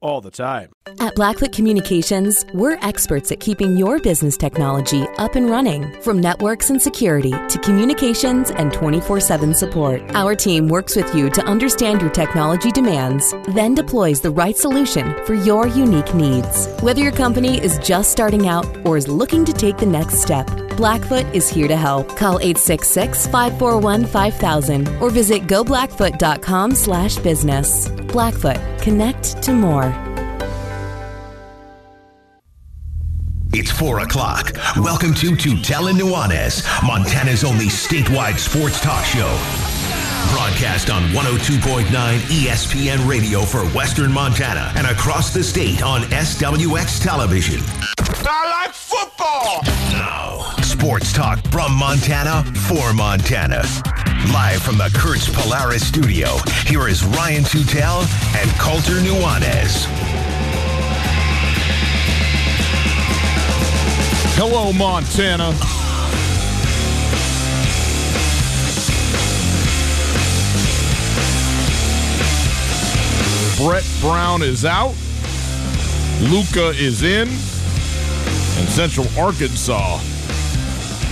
all the time. At Blackfoot Communications, we're experts at keeping your business technology up and running. From networks and security to communications and 24 7 support, our team works with you to understand your technology demands, then deploys the right solution for your unique needs. Whether your company is just starting out or is looking to take the next step, Blackfoot is here to help. Call 866 541 5000 or visit goblackfoot.com slash business. Blackfoot, connect to more. It's 4 o'clock. Welcome to Tutela Nuanez, Montana's only statewide sports talk show. Broadcast on 102.9 ESPN radio for Western Montana and across the state on SWX television. I like football. Now, sports talk from Montana for Montana. Live from the Kurtz Polaris studio, here is Ryan Tutel and Colter Nuanez. Hello, Montana. Brett Brown is out. Luka is in. And Central Arkansas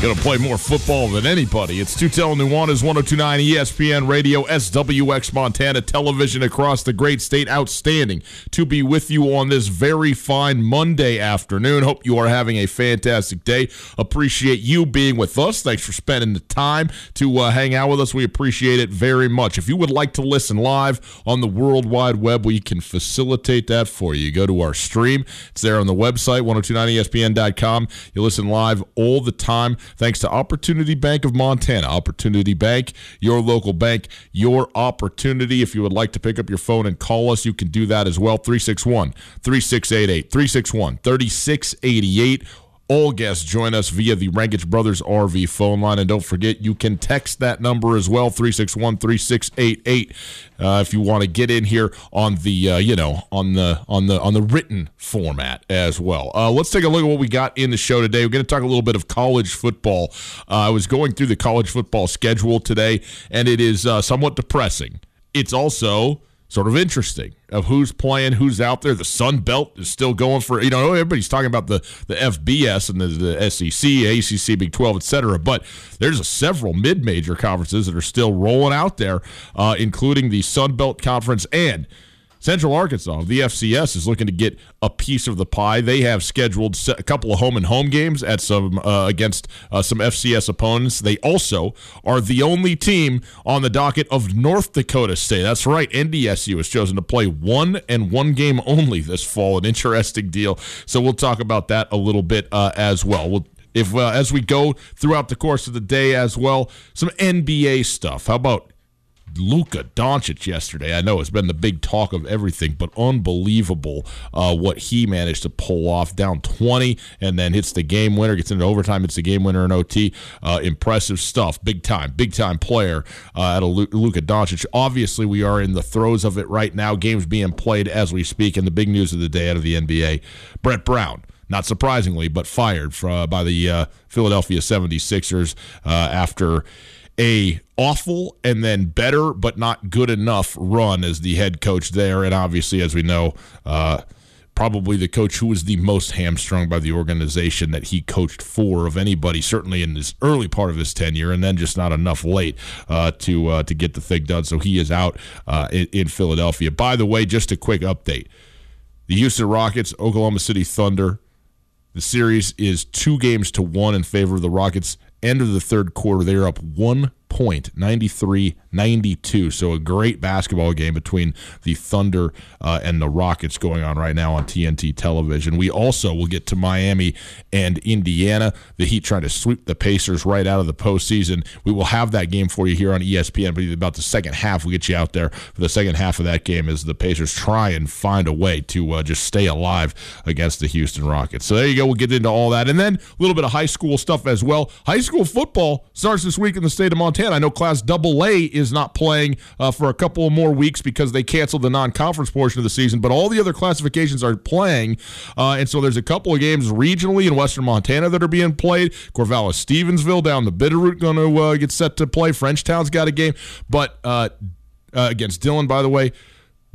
going to play more football than anybody. It's Tutel Nuanez 1029 ESPN Radio, SWX Montana television across the great state. Outstanding to be with you on this very fine Monday afternoon. Hope you are having a fantastic day. Appreciate you being with us. Thanks for spending the time to uh, hang out with us. We appreciate it very much. If you would like to listen live on the World Wide Web, we can facilitate that for you. Go to our stream. It's there on the website, 1029ESPN.com. You listen live all the time thanks to Opportunity Bank of Montana. Opportunity Bank, your local bank, your opportunity. If you would like to pick up your phone and call us, you can do that as well. 361 3688. 361 3688. All guests join us via the Rangitsch Brothers RV phone line. And don't forget, you can text that number as well, 361 3688. Uh, if you want to get in here on the uh, you know on the on the on the written format as well. Uh, let's take a look at what we got in the show today. We're going to talk a little bit of college football. Uh, I was going through the college football schedule today, and it is uh, somewhat depressing. It's also sort of interesting of who's playing, who's out there. The Sun Belt is still going for you know everybody's talking about the the FBS and the, the SEC, ACC, Big Twelve, etc. But there's a several mid major conferences that are still rolling out there, uh, including the Sun Belt Conference and. Central Arkansas, the FCS, is looking to get a piece of the pie. They have scheduled a couple of home and home games at some uh, against uh, some FCS opponents. They also are the only team on the docket of North Dakota State. That's right, NDSU has chosen to play one and one game only this fall. An interesting deal. So we'll talk about that a little bit uh, as well. We'll if uh, as we go throughout the course of the day as well, some NBA stuff. How about Luka Doncic yesterday. I know it's been the big talk of everything, but unbelievable uh, what he managed to pull off. Down 20 and then hits the game winner, gets into overtime, hits the game winner in OT. Uh, impressive stuff. Big time, big time player uh, of Lu- Luka Doncic. Obviously, we are in the throes of it right now. Games being played as we speak. And the big news of the day out of the NBA Brett Brown not surprisingly, but fired for, uh, by the uh, Philadelphia 76ers uh, after a awful and then better but not good enough run as the head coach there. And obviously, as we know, uh, probably the coach who was the most hamstrung by the organization that he coached for of anybody, certainly in this early part of his tenure, and then just not enough late uh, to uh, to get the thing done. So he is out uh, in, in Philadelphia. By the way, just a quick update: the Houston Rockets, Oklahoma City Thunder. The series is two games to one in favor of the Rockets. End of the third quarter, they're up one point, 93 92. So a great basketball game between the Thunder uh, and the Rockets going on right now on TNT television. We also will get to Miami and Indiana. The Heat trying to sweep the Pacers right out of the postseason. We will have that game for you here on ESPN, but about the second half, we'll get you out there for the second half of that game as the Pacers try and find a way to uh, just stay alive against the Houston Rockets. So there you go. We'll get into all that. And then a little bit of high school stuff as well. High school football starts this week in the state of Montana. I know Class Double A is not playing uh, for a couple more weeks because they canceled the non-conference portion of the season, but all the other classifications are playing, uh, and so there's a couple of games regionally in Western Montana that are being played. Corvallis, Stevensville down the Bitterroot going to uh, get set to play. Frenchtown's got a game, but uh, uh, against Dillon, by the way.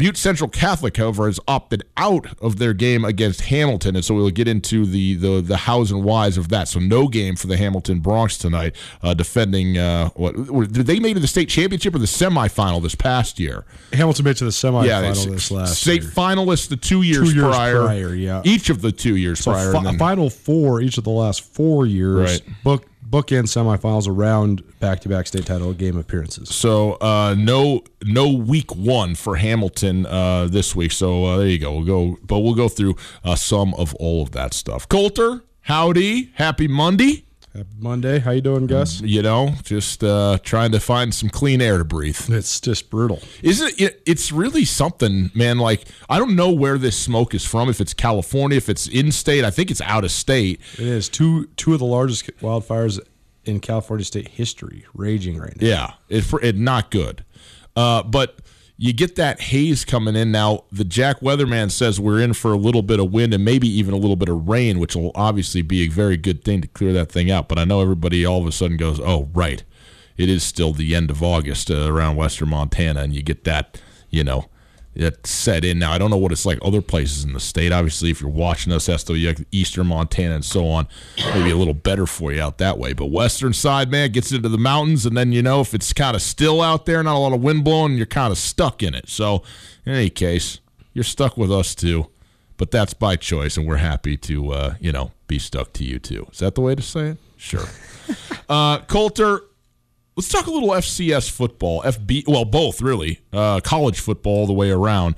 Butte Central Catholic, however, has opted out of their game against Hamilton, and so we'll get into the the, the hows and whys of that. So no game for the Hamilton Broncs tonight, uh, defending uh, what did they made to the state championship or the semifinal this past year? Hamilton made to the semifinal Yeah, this last state year. finalists the two years, Two years prior, prior, yeah. each of the two years So prior. fi- then- final four each of the last four years. Right. Book bookend semifinals around back to back state title game appearances. So uh, no no week one for Hamilton uh, this week. So uh, there you go. We'll go, but we'll go through uh, some of all of that stuff. Colter, howdy, happy Monday. Happy Monday. How you doing, Gus? You know, just uh, trying to find some clean air to breathe. It's just brutal. Isn't it? It's really something, man. Like I don't know where this smoke is from. If it's California, if it's in state, I think it's out of state. It is two two of the largest wildfires in California state history raging right now. Yeah, it's it not good. Uh, but you get that haze coming in now. The Jack Weatherman says we're in for a little bit of wind and maybe even a little bit of rain, which will obviously be a very good thing to clear that thing out. But I know everybody all of a sudden goes, "Oh, right, it is still the end of August uh, around Western Montana," and you get that, you know. It set in now. I don't know what it's like other places in the state. Obviously, if you're watching us, the eastern Montana and so on. Maybe a little better for you out that way. But western side, man, gets into the mountains, and then you know if it's kind of still out there, not a lot of wind blowing, you're kind of stuck in it. So, in any case, you're stuck with us too. But that's by choice, and we're happy to uh, you know be stuck to you too. Is that the way to say it? Sure. uh, Colter, let's talk a little FCS football, FB, well, both really, uh, college football all the way around.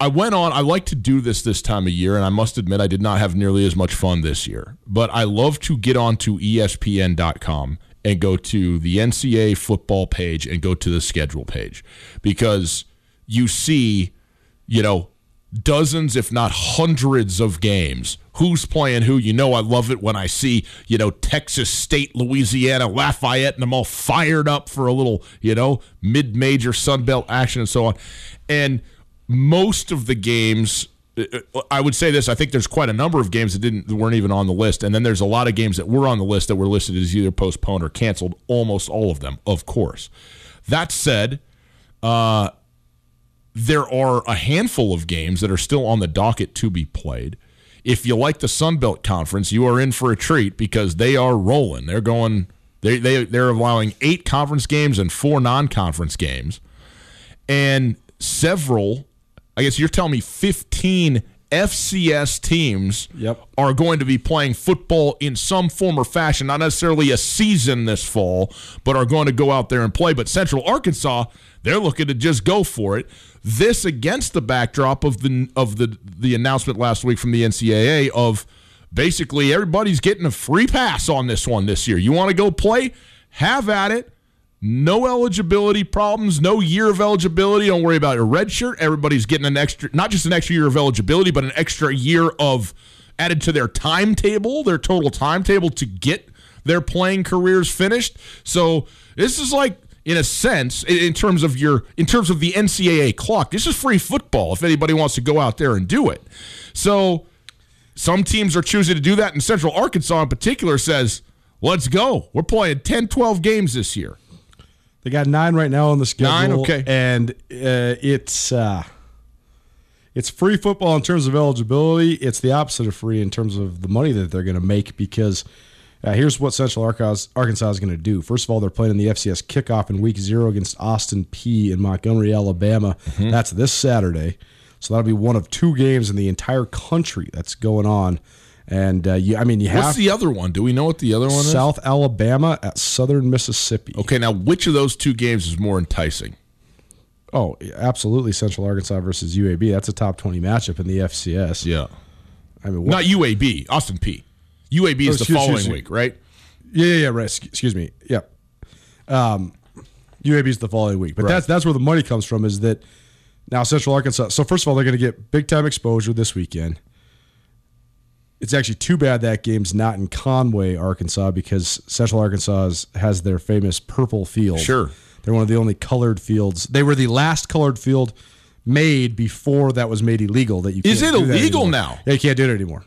I went on, I like to do this this time of year, and I must admit I did not have nearly as much fun this year. But I love to get onto ESPN.com and go to the NCAA football page and go to the schedule page because you see, you know, dozens, if not hundreds of games. Who's playing who? You know, I love it when I see, you know, Texas State, Louisiana, Lafayette, and I'm all fired up for a little, you know, mid major Sunbelt action and so on. And most of the games, I would say this. I think there's quite a number of games that didn't that weren't even on the list, and then there's a lot of games that were on the list that were listed as either postponed or canceled. Almost all of them, of course. That said, uh, there are a handful of games that are still on the docket to be played. If you like the Sun Belt Conference, you are in for a treat because they are rolling. They're going. They they they're allowing eight conference games and four non-conference games, and several. I guess you're telling me 15 FCS teams Yep. are going to be playing football in some form or fashion, not necessarily a season this fall, but are going to go out there and play. But Central Arkansas, they're looking to just go for it. This against the backdrop of the of the the announcement last week from the NCAA of basically everybody's getting a free pass on this one this year. You want to go play? Have at it. No eligibility problems, no year of eligibility. Don't worry about your red shirt. Everybody's getting an extra, not just an extra year of eligibility, but an extra year of added to their timetable, their total timetable to get their playing careers finished. So this is like, in a sense, in terms of your, in terms of the NCAA clock, this is free football if anybody wants to go out there and do it. So some teams are choosing to do that, and Central Arkansas in particular says, let's go. We're playing 10, 12 games this year. They got nine right now on the schedule. Nine, okay. and uh, it's uh, it's free football in terms of eligibility. It's the opposite of free in terms of the money that they're going to make because uh, here's what Central Arkansas, Arkansas is going to do. First of all, they're playing in the FCS kickoff in Week Zero against Austin Peay in Montgomery, Alabama. Mm-hmm. That's this Saturday. So that'll be one of two games in the entire country that's going on. And uh, you, I mean, you have What's the other one? Do we know what the other one is? South Alabama at Southern Mississippi. Okay, now which of those two games is more enticing? Oh, absolutely. Central Arkansas versus UAB. That's a top 20 matchup in the FCS. Yeah. I mean, what, Not UAB, Austin Peay. UAB is Oh, the following excuse week, right? yeah, yeah, yeah, right. Excuse- Excuse me. Yeah. Um, UAB is the following week. But Right. that's that's where the money comes from is that now Central Arkansas. So, first of all, they're going to get big time exposure this weekend. It's actually too bad that game's not in Conway, Arkansas, because Central Arkansas has their famous purple field. Sure. They're one of the only colored fields. They were the last colored field made before that was made illegal. That you Is can't it do that illegal anymore. now? Yeah, you can't do it anymore.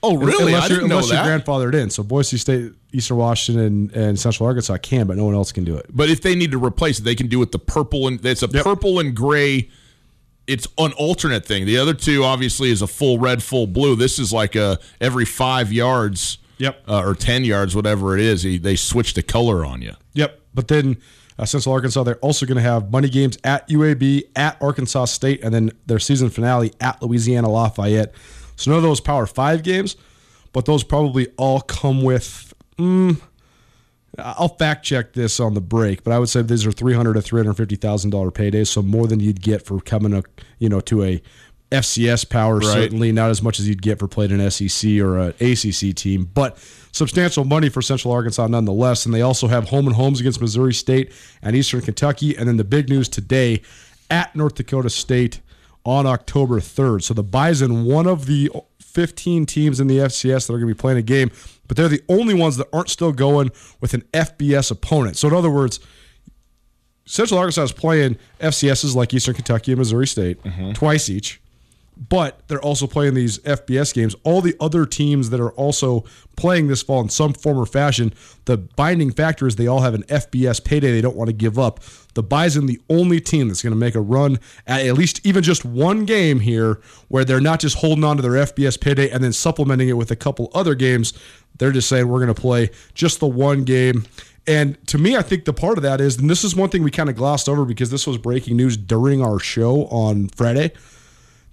Oh, really? Unless I you're, didn't know unless that. grandfathered in. So Boise State, Eastern Washington, and, and Central Arkansas can, but no one else can do it. But if they need to replace it, they can do it the purple and it's a Yep. purple and gray. It's an alternate thing. The other two obviously is a full red, full blue. This is like a every five yards, Yep. uh, or ten yards, whatever it is. They, they switch the color on you. Yep. But then uh, Central Arkansas, they're also going to have money games at UAB, at Arkansas State, and then their season finale at Louisiana Lafayette. So none of those Power Five games, but those probably all come with. Mm, I'll fact check this on the break, but I would say these are three hundred to three hundred fifty thousand dollar paydays, so more than you'd get for coming a you know to a FCS power. Certainly not as much as you'd get for playing an SEC or an ACC team, but substantial money for Central Arkansas nonetheless. And they also have home and homes against Missouri State and Eastern Kentucky, and then the big news today at North Dakota State on October third. So the Bison, one of the 15 teams in the FCS that are going to be playing a game, but they're the only ones that aren't still going with an FBS opponent. So in other words, Central Arkansas is playing FCSs like Eastern Kentucky and Missouri State mm-hmm. twice each, but they're also playing these FBS games. All the other teams that are also playing this fall in some form or fashion, the binding factor is they all have an FBS payday they don't want to give up. The Bison, the only team that's going to make a run at at least even just one game here where they're not just holding on to their FBS payday and then supplementing it with a couple other games. They're just saying we're going to play just the one game. And to me, I think the part of that is, and this is one thing we kind of glossed over because this was breaking news during our show on Friday.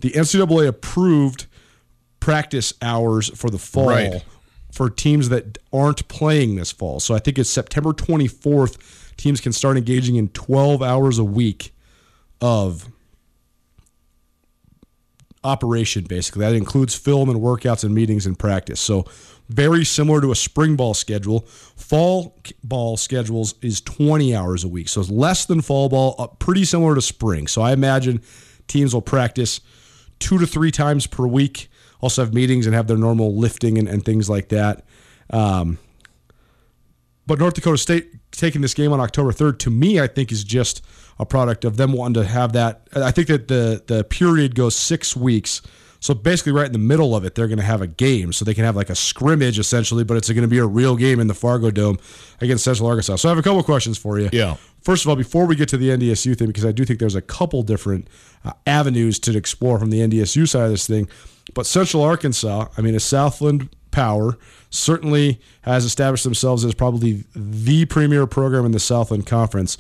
The NCAA approved practice hours for the fall Right. For teams that aren't playing this fall. So I think it's September 24th. Teams can start engaging in 12 hours a week of operation basically that includes film and workouts and meetings and practice so very similar to a spring ball schedule fall ball schedules is 20 hours a week so it's less than fall ball uh, pretty similar to spring so i imagine teams will practice two to three times per week also have meetings and have their normal lifting and, and things like that um, but North Dakota State taking this game on October 3rd, to me, I think is just a product of them wanting to have that. I think that the the period goes six weeks. So basically, right in the middle of it, they're going to have a game, so they can have like a scrimmage essentially, but it's going to be a real game in the Fargo Dome against Central Arkansas. So I have a couple questions for you. Yeah. First of all, before we get to the NDSU thing, because I do think there's a couple different uh, avenues to explore from the NDSU side of this thing, but Central Arkansas, I mean, a Southland power, certainly has established themselves as probably the premier program in the Southland Conference.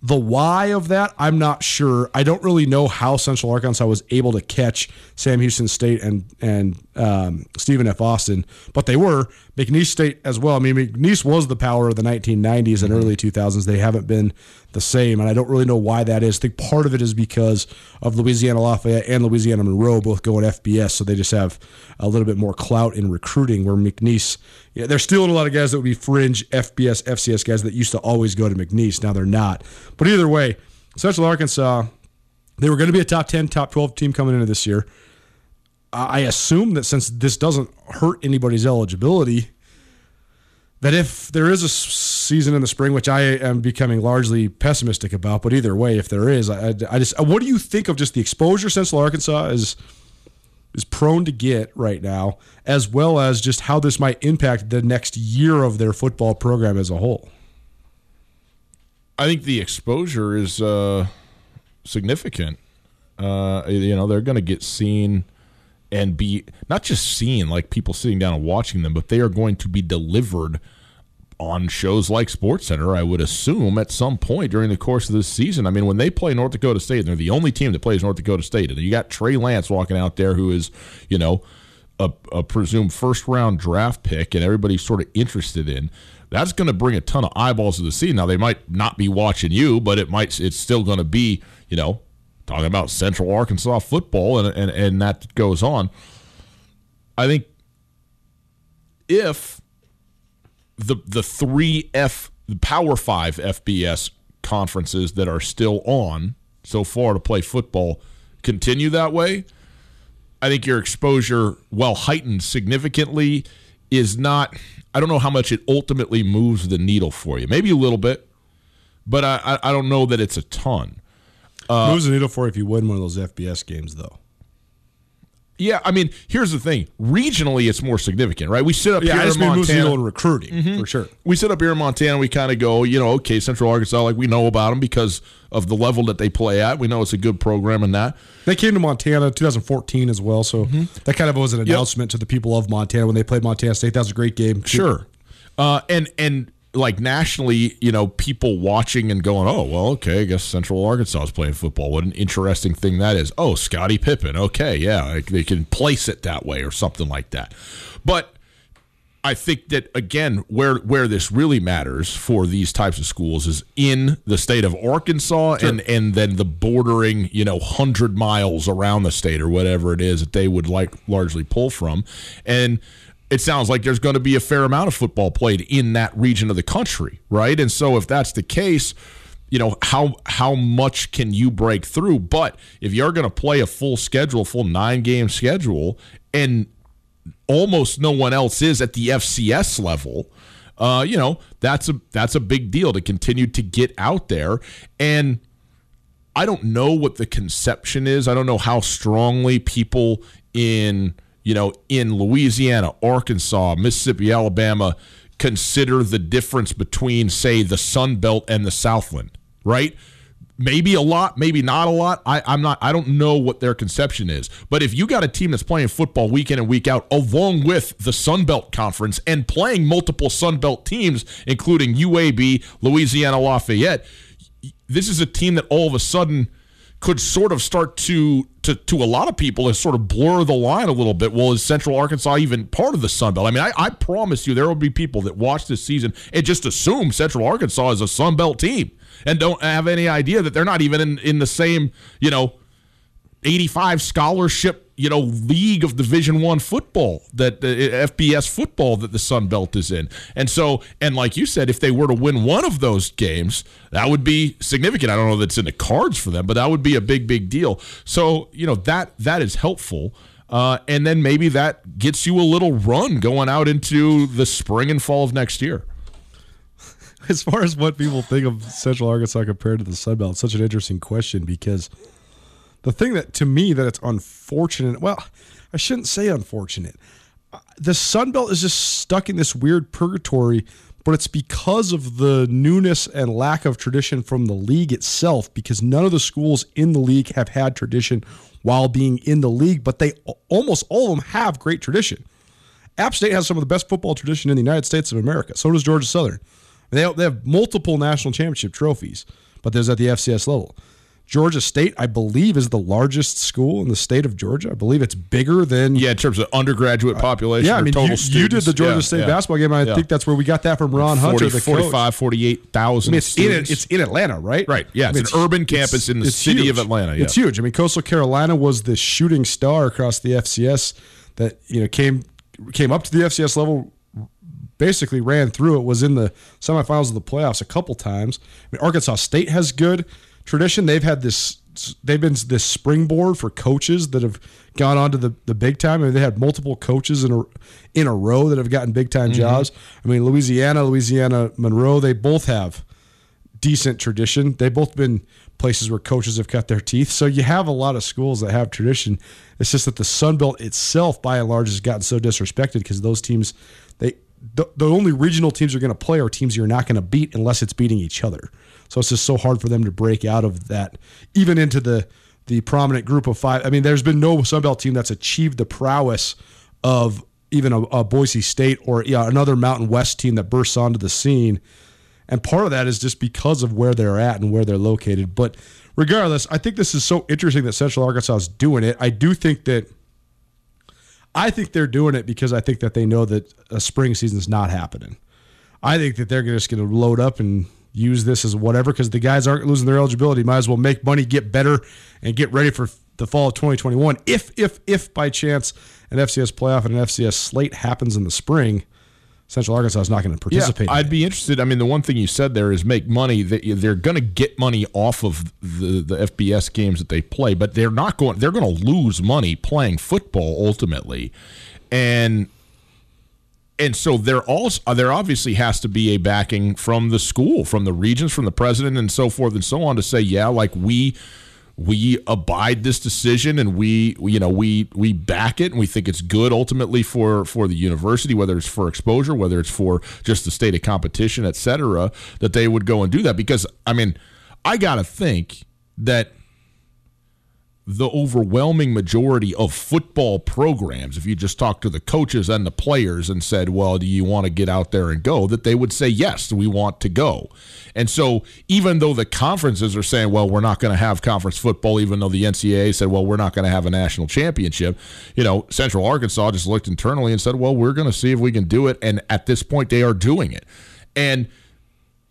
The why of that, I'm not sure. I don't really know how Central Arkansas was able to catch Sam Houston State and and um, Stephen F. Austin, but they were McNeese State as well. I mean, McNeese was the power of the 1990s and early 2000s. They haven't been the same, and I don't really know why that is. I think part of it is because of Louisiana Lafayette and Louisiana Monroe both going FBS, so they just have a little bit more clout in recruiting. Where McNeese, yeah, they're stealing a lot of guys that would be fringe FBS, FCS guys that used to always go to McNeese. Now they're not. But either way, Central Arkansas, they were going to be a top 10, top 12 team coming into this year. I assume that since this doesn't hurt anybody's eligibility, that if there is a season in the spring, which I am becoming largely pessimistic about, but either way, if there is, I, I just what do you think of just the exposure Central Arkansas is is prone to get right now, as well as just how this might impact the next year of their football program as a whole. I think the exposure is uh, significant. Uh, you know, they're going to get seen and be not just seen like people sitting down and watching them, but they are going to be delivered on shows like Sports Center, I would assume, at some point during the course of this season. I mean, when they play North Dakota State, and they're the only team that plays North Dakota State, and you got Trey Lance walking out there, who is, you know, a, a presumed first round draft pick, and everybody's sort of interested in. That's going to bring a ton of eyeballs to the scene. Now they might not be watching you, but it might. It's still going to be, you know, talking about Central Arkansas football, and and and that goes on. I think if the the three F the Power Five FBS conferences that are still on so far to play football continue that way, I think your exposure, while heightened significantly, is not. I don't know how much it ultimately moves the needle for you. Maybe a little bit, but I I don't know that it's a ton. Uh, Moves the needle for if you win one of those FBS games, though. Yeah, I mean, here's the thing. Regionally, it's more significant, right? We sit up yeah, here I just in Montana. in recruiting mm-hmm. for sure. We sit up here in Montana. We kind of go, you know, okay, Central Arkansas, like we know about them because of the level that they play at. We know it's a good program and that. They came to Montana 2014 as well, so mm-hmm. that kind of was an announcement yep. to the people of Montana when they played Montana State. That was a great game. Sure, uh, and and like nationally, you know, people watching and going, "Oh, well, okay, I guess Central Arkansas is playing football. What an interesting thing that is." Oh, Scottie Pippen. Okay, yeah, they can place it that way or something like that. But I think that again, where where this really matters for these types of schools is in the state of Arkansas sure. and and then the bordering, you know, hundred miles around the state or whatever it is that they would like largely pull from, and it sounds like there's going to be a fair amount of football played in that region of the country, right? And so if that's the case, you know how how much can you break through? But if you're going to play a full schedule, full nine game schedule, and almost no one else is at the FCS level, uh, you know that's a that's a big deal to continue to get out there. And I don't know what the conception is. I don't know how strongly people in you know, in Louisiana, Arkansas, Mississippi, Alabama, consider the difference between, say, the Sun Belt and the Southland, right? Maybe a lot, maybe not a lot. I, I'm not. I don't know what their conception is. But if you got a team that's playing football week in and week out, along with the Sun Belt Conference and playing multiple Sun Belt teams, including UAB, Louisiana Lafayette, this is a team that all of a sudden could sort of start to to to a lot of people is sort of blur the line a little bit. Well, is Central Arkansas even part of the Sun Belt? I mean, I, I promise you, there will be people that watch this season and just assume Central Arkansas is a Sun Belt team and don't have any idea that they're not even in in the same you know 85 scholarship you know league of division one football that uh, fbs football that the sun belt is in. And so and like you said if they were to win one of those games that would be significant. I don't know that's in the cards for them but that would be a big big deal. So you know that that is helpful. Uh, and then maybe that gets you a little run going out into the spring and fall of next year. As far as what people think of central arkansas compared to the sun belt such an interesting question because the thing that to me that it's unfortunate. Well, I shouldn't say unfortunate. The Sun Belt is just stuck in this weird purgatory, but it's because of the newness and lack of tradition from the league itself. Because none of the schools in the league have had tradition while being in the league, but they almost all of them have great tradition. App State has some of the best football tradition in the United States of America. So does Georgia Southern. They have, they have multiple national championship trophies, but there's at the FCS level. Georgia State, I believe, is the largest school in the state of Georgia. I believe it's bigger than yeah in terms of undergraduate population. Uh, yeah, I mean, you, you, did the Georgia yeah, State yeah. basketball game. I yeah. think that's where we got that from Ron 40, Hunter, the 45, coach. 48,000 I mean, it's students. in it's in Atlanta, right? Right. Yeah, I mean, it's, an urban campus in the city huge. of Atlanta. It's huge. I mean, Coastal Carolina was the shooting star across the FCS that you know came came up to the FCS level basically ran through it, was in the semifinals of the playoffs a couple times. I mean, Arkansas State has good tradition. They've had this they've been this springboard for coaches that have gone on to the, the big time. I mean, they had multiple coaches in a in a row that have gotten big time mm-hmm. jobs. I mean, Louisiana, Louisiana Monroe, they both have decent tradition. They've both been places where coaches have cut their teeth. So you have a lot of schools that have tradition. It's just that the Sun Belt itself, by and large, has gotten so disrespected because those teams, they the, the only regional teams you're going to play are teams you're not going to beat unless it's beating each other. So it's just so hard for them to break out of that, even into the the prominent group of five. I mean, there's been no Sun Belt team that's achieved the prowess of even a, a Boise State or yeah, another Mountain West team that bursts onto the scene. And part of that is just because of where they're at and where they're located. But regardless, I think this is so interesting that Central Arkansas is doing it. I do think that I think they're doing it because I think that they know that a spring season is not happening. I think that they're just going to load up and use this as whatever because the guys aren't losing their eligibility. Might as well make money, get better, and get ready for the fall of 2021. If if if by chance an FCS playoff and an FCS slate happens in the spring, Central Arkansas is not going to participate. Yeah, I'd be interested. I mean, the one thing you said there is make money. They're going to get money off of the, the FBS games that they play, but they're not going. They're going to lose money playing football ultimately, and and so there also uh, there obviously has to be a backing from the school, from the regions, from the president, and so forth and so on to say, yeah, like we we abide this decision and we, you know we we back it and we think it's good ultimately for for the university whether it's for exposure whether it's for just the state of competition et cetera that they would go and do that. Because i mean i gotta think that the overwhelming majority of football programs, if you just talked to the coaches and the players and said, Well, do you want to get out there and go? that they would say, Yes, we want to go. And so, even though the conferences are saying, Well, we're not going to have conference football, even though the NCAA said, Well, we're not going to have a national championship, you know, Central Arkansas just looked internally and said, Well, we're going to see if we can do it. And at this point, they are doing it. And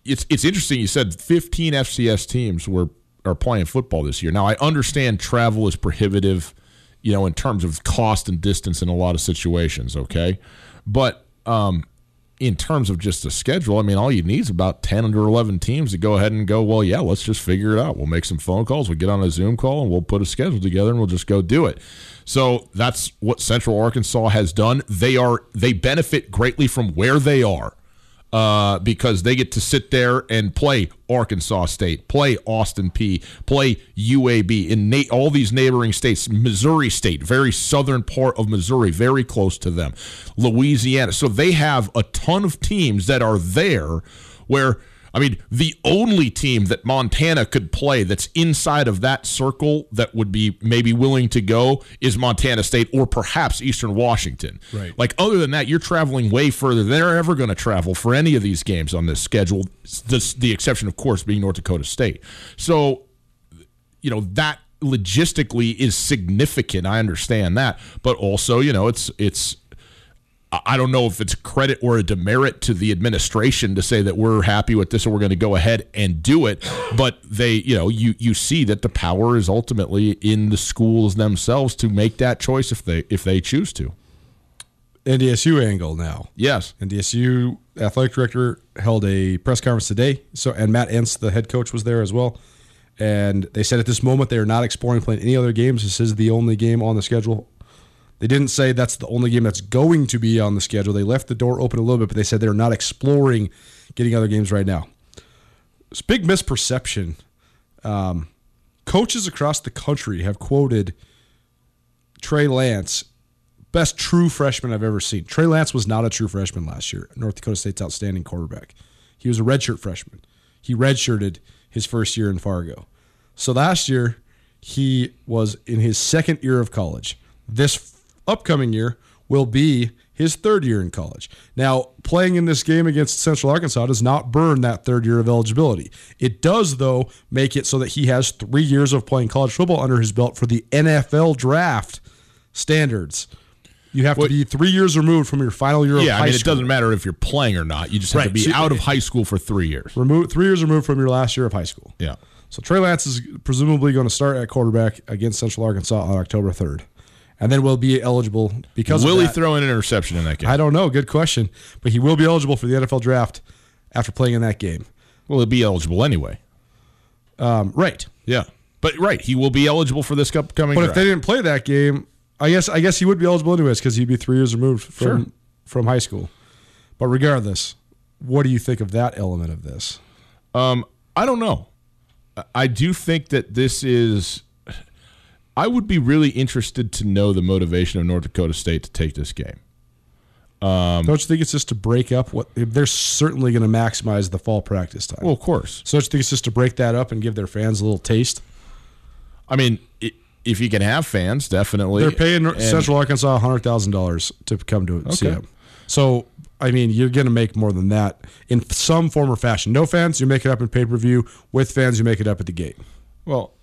it's, it's interesting. You said 15 FCS teams were are playing football this year. Now I understand travel is prohibitive, you know, in terms of cost and distance in a lot of situations. Okay, but um, in terms of just the schedule, I mean, all you need is about ten under eleven teams to go ahead and go. Well, yeah, let's just figure it out. We'll make some phone calls. We'll get on a Zoom call and we'll put a schedule together and we'll just go do it. So that's what Central Arkansas has done. They are they benefit greatly from where they are uh, because they get to sit there and play Arkansas State, play Austin Peay, play UAB in na- all these neighboring states. Missouri State, very southern part of Missouri, very close to them. Louisiana. So they have a ton of teams that are there where – I mean, the only team that Montana could play that's inside of that circle that would be maybe willing to go is Montana State or perhaps Eastern Washington. Right. Like, other than that, you're traveling way further than they're ever going to travel for any of these games on this schedule. The, the exception, of course, being North Dakota State. So, you know, that logistically is significant. I understand that, but also, you know, it's it's I don't know if it's credit or a demerit to the administration to say that we're happy with this and we're going to go ahead and do it. But they, you know, you you see that the power is ultimately in the schools themselves to make that choice if they if they choose to. NDSU angle now. Yes, NDSU athletic director held a press conference today. So and Matt Entz, the head coach, was there as well. And they said at this moment they are not exploring playing any other games. This is the only game on the schedule they didn't say that's the only game that's going to be on the schedule. They left the door open a little bit, but they said they're not exploring getting other games right now. It's big misperception. Um, coaches across the country have quoted Trey Lance, best true freshman I've ever seen. Trey Lance was not a true freshman last year. North Dakota State's outstanding quarterback. He was a redshirt freshman. He redshirted his first year in Fargo. So last year, he was in his second year of college. This upcoming year will be his third year in college. Now, playing in this game against Central Arkansas does not burn that third year of eligibility. It does, though, make it so that he has three years of playing college football under his belt for the NFL draft standards. You have to be three years removed from your final year yeah, of high I mean, school. it doesn't matter if you're playing or not. You just have Right. to be So- out of high school for three years. Remove, three years removed from your last year of high school. Yeah. So Trey Lance is presumably going to start at quarterback against Central Arkansas on October 3rd. And then will be eligible because Will he throw in an interception in that game? I don't know. Good question. But he will be eligible for the NFL draft after playing in that game. Will it be eligible anyway? Um, right. Yeah. But right, he will be eligible for this upcoming But if they didn't play that game, I guess I guess he would be eligible anyways because he'd be three years removed from Sure. from high school. But regardless, what do you think of that element of this? Um, I don't know. I do think that this is. I would be really interested to know the motivation of North Dakota State to take this game. Um, don't you think it's just to break up what they're certainly going to maximize the fall practice time? Well, of course. so don't you think it's just to break that up and give their fans a little taste? I mean, i- if you can have fans, definitely. They're paying And- Central Arkansas hundred thousand dollars to come to see them. So I mean, you're going to make more than that in some form or fashion. No fans, you make it up in pay per view. With fans, you make it up at the gate. Well,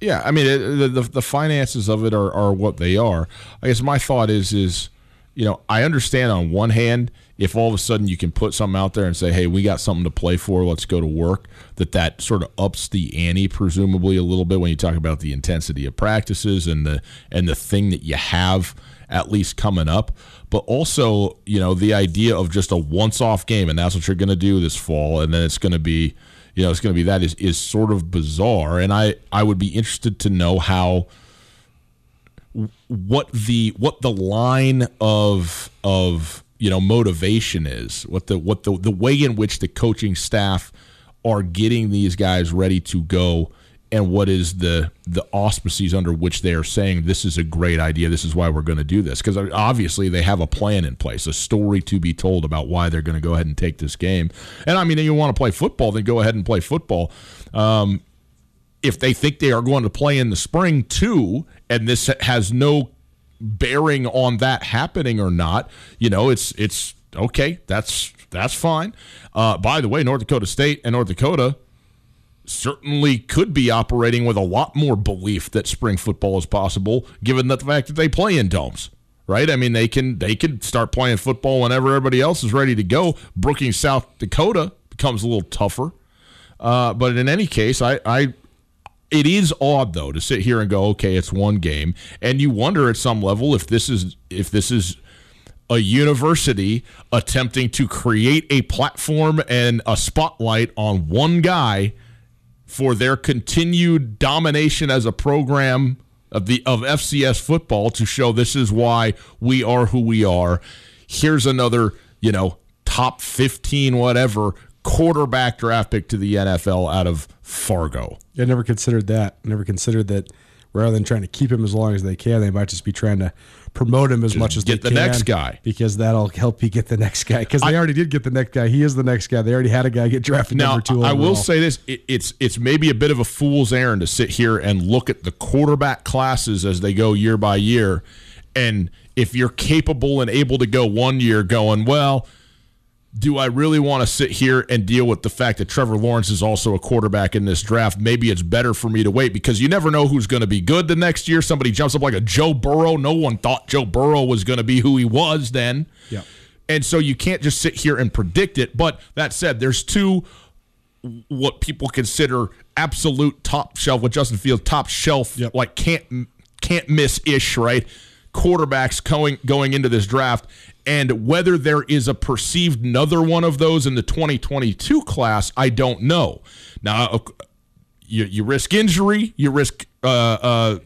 yeah. I mean, it, the, the finances of it are, are what they are. I guess my thought is is you know I understand on one hand if all of a sudden you can put something out there and say, hey, we got something to play for, let's go to work. That that sort of ups the ante presumably a little bit when you talk about the intensity of practices and the and the thing that you have at least coming up. But also, you know, the idea of just a once-off game, and that's what you're going to do this fall, and then it's going to be you know, it's going to be that is is sort of bizarre, and I I would be interested to know how what the what the line of of you know motivation is, what the what the the way in which the coaching staff are getting these guys ready to go and what is the the auspices under which they are saying this is a great idea. This is why we're going to do this. Because obviously they have a plan in place a story to be told about why they're going to go ahead and take this game. And i mean if you want to play football then go ahead and play football. Um, if they think they are going to play in the spring too and this has no bearing on that happening or not you know it's it's okay that's that's fine. Uh, by the way north dakota state and north dakota certainly could be operating with a lot more belief that spring football is possible, given the fact that they play in domes. Right? I mean, they can they can start playing football whenever everybody else is ready to go. Brookings, South Dakota becomes a little tougher, uh, but in any case, I, I it is odd though to sit here and go, okay, it's one game, and you wonder at some level if this is if this is a university attempting to create a platform and a spotlight on one guy for their continued domination as a program of the of FCS football to show this is why we are who we are. Here's another, you know, top 15 whatever quarterback draft pick to the NFL out of Fargo. I never considered that. Never considered that rather than trying to keep him as long as they can, they might just be trying to promote him as much as they can get they the can. next guy. because that'll help you get the next guy. Because they already did get the next guy. He is the next guy. They already had a guy get drafted Now, number two. I will say this: it, it's it's maybe a bit of a fool's errand to sit here and look at the quarterback classes as they go year by year, and if you're capable and able to go one year, going well. Do I really want to sit here and deal with the fact that Trevor Lawrence is also a quarterback in this draft? Maybe it's better for me to wait because you never know who's going to be good the next year. Somebody jumps up like a Joe Burrow. No one thought Joe Burrow was going to be who he was then. Yeah. And so you can't just sit here and predict it. But that said, there's two what people consider absolute top shelf with Justin Fields, top shelf, Yep. like can't can't miss ish, right? Quarterbacks going going into this draft, and whether there is a perceived another one of those in the 2022 class, I don't know. Now, uh, you you risk injury, you risk uh, uh,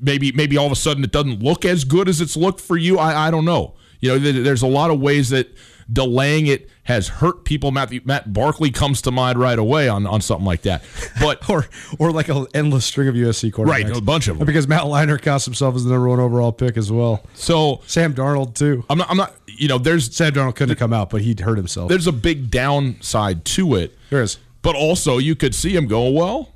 maybe maybe all of a sudden it doesn't look as good as it's looked for you. I I don't know. You know, there's a lot of ways that delaying it has hurt people. Matt Matt Barkley comes to mind right away on, on something like that. But or or like an endless string of USC quarterbacks. Right, a bunch of them. Because Matt Leinart cost himself as the number one overall pick as well. so Sam Darnold too. I'm not I'm not you know there's Sam Darnold couldn't come out, but he'd hurt himself. there's a big downside to it. There is. But also, you could see him go, well,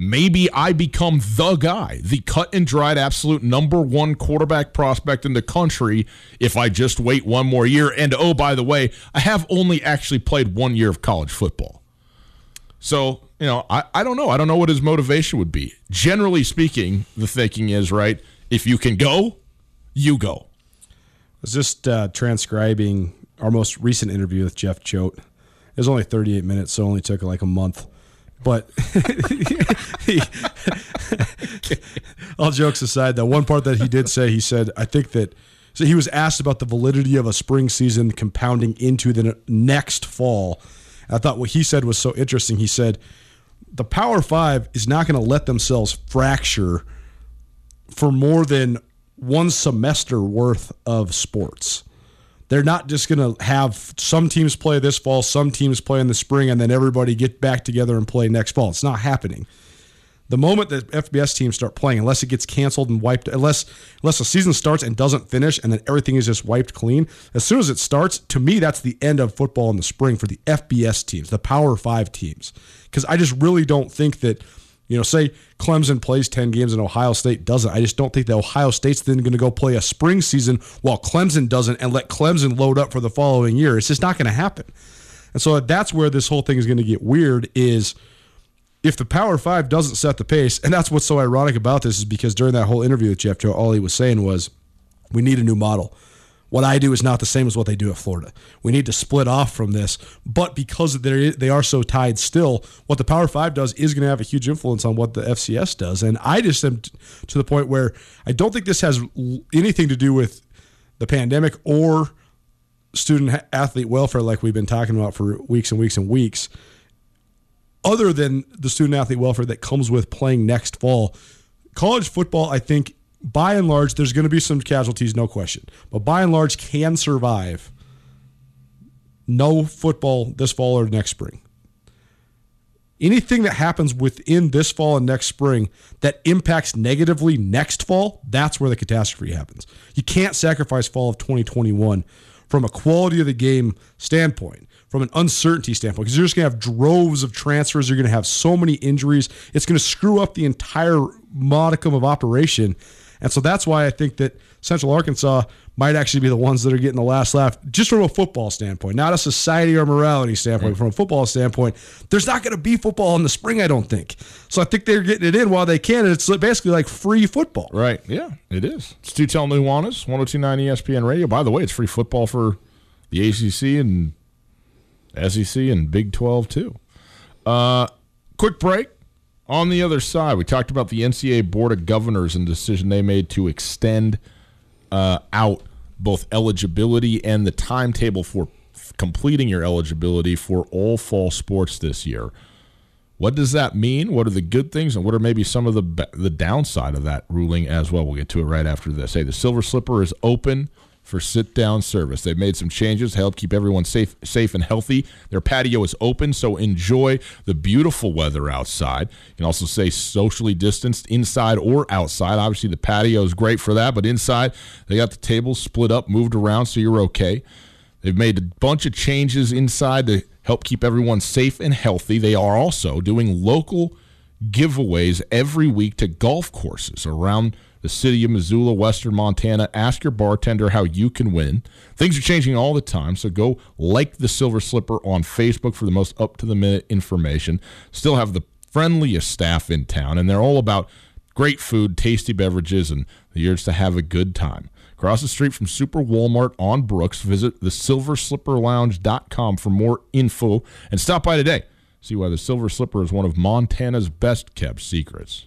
maybe I become the guy, the cut and dried absolute number one quarterback prospect in the country if I just wait one more year. And oh, by the way, I have only actually played one year of college football. So, you know, I, I don't know. I don't know what his motivation would be. Generally speaking, the thinking is, right, if you can go, you go. I was just uh, transcribing our most recent interview with Jeff Choate. It was only 38 minutes, so it only took like a month. But he- all jokes aside, the one part that he did say, he said, I think that so he was asked about the validity of a spring season compounding into the next fall. I thought what he said was so interesting. He said, the Power Five is not going to let themselves fracture for more than one semester worth of sports. They're not just going to have some teams play this fall, some teams play in the spring, and then everybody get back together and play next fall. It's not happening. The moment that FBS teams start playing, unless it gets canceled and wiped, unless unless the season starts and doesn't finish, and then everything is just wiped clean, as soon as it starts, to me, that's the end of football in the spring for the FBS teams, the Power Five teams, because I just really don't think that you know, say Clemson plays 10 games and Ohio State doesn't. I just don't think that Ohio State's then going to go play a spring season while Clemson doesn't and let Clemson load up for the following year. It's just not going to happen. And so that's where this whole thing is going to get weird is if the Power Five doesn't set the pace, and that's what's so ironic about this is because during that whole interview with Jeff Choate, all he was saying was, we need a new model. What I do is not the same as what they do at Florida. We need to split off from this. But because they are so tied still, what the Power Five does is going to have a huge influence on what the FCS does. And I just am to the point where I don't think this has anything to do with the pandemic or student athlete welfare like we've been talking about for weeks and weeks and weeks other than the student athlete welfare that comes with playing next fall, college football, I think, by and large, there's going to be some casualties, no question. But by and large, can survive no football this fall or next spring. Anything that happens within this fall and next spring that impacts negatively next fall, that's where the catastrophe happens. You can't sacrifice fall of 2021 from a quality of the game standpoint from an uncertainty standpoint because you're just going to have droves of transfers. You're going to have so many injuries. It's going to screw up the entire modicum of operation. And so that's why I think that Central Arkansas might actually be the ones that are getting the last laugh, just from a football standpoint, not a society or morality standpoint. From a football standpoint, there's not going to be football in the spring, I don't think. So I think they're getting it in while they can. And it's basically like free football. Right. Yeah, it is. It's Tutel Nuanez, 1029 ESPN Radio. By the way, it's free football for the ACC and SEC and Big 12 too. Uh, quick break. On the other side, we talked about the NCAA Board of Governors and the decision they made to extend uh, out both eligibility and the timetable for completing your eligibility for all fall sports this year. What does that mean? What are the good things, and what are maybe some of the the downside of that ruling as well? We'll get to it right after this. Hey, the Silver Slipper is open for sit down service. They've made some changes to help keep everyone safe safe and healthy. Their patio is open, so enjoy the beautiful weather outside. You can also stay socially distanced inside or outside. Obviously, the patio is great for that, but inside, they got the tables split up, moved around, so you're okay. They've made a bunch of changes inside to help keep everyone safe and healthy. They are also doing local giveaways every week to golf courses around the city of Missoula, Western Montana. Ask your bartender how you can win. Things are changing all the time, so go like the Silver Slipper on Facebook for the most up to the minute information. Still have the friendliest staff in town, and they're all about great food, tasty beverages, and the urge to have a good time. Across the street from Super Walmart on Brooks, visit thesilverslipperlounge.com for more info and stop by today. See why the Silver Slipper is one of Montana's best kept secrets.